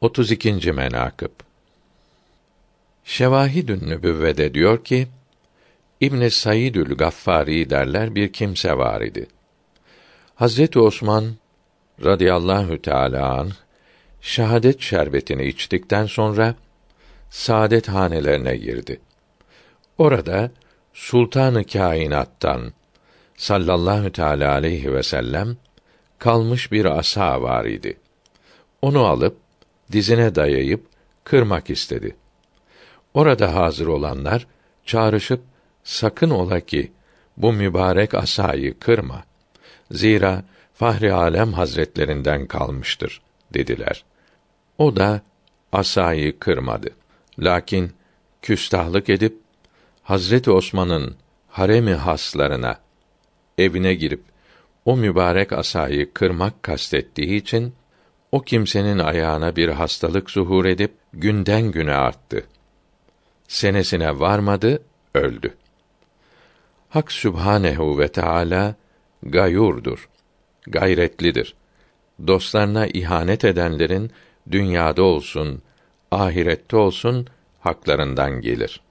32. menakıb Şevahidün Nübüvvede diyor ki İbn Saidül Gaffari derler bir kimse var idi. Hazreti Osman radıyallahu teala an şehadet şerbetini içtikten sonra saadet hanelerine girdi. Orada Sultanı Kainattan sallallahu teala aleyhi ve sellem kalmış bir asa var idi. Onu alıp dizine dayayıp kırmak istedi. Orada hazır olanlar çağrışıp sakın ola ki bu mübarek asayı kırma. Zira Fahri Alem Hazretlerinden kalmıştır dediler. O da asayı kırmadı. Lakin küstahlık edip Hazreti Osman'ın haremi haslarına evine girip o mübarek asayı kırmak kastettiği için o kimsenin ayağına bir hastalık zuhur edip günden güne arttı. Senesine varmadı, öldü. Hak Sübhanehu ve Teala gayurdur, gayretlidir. Dostlarına ihanet edenlerin dünyada olsun, ahirette olsun haklarından gelir.''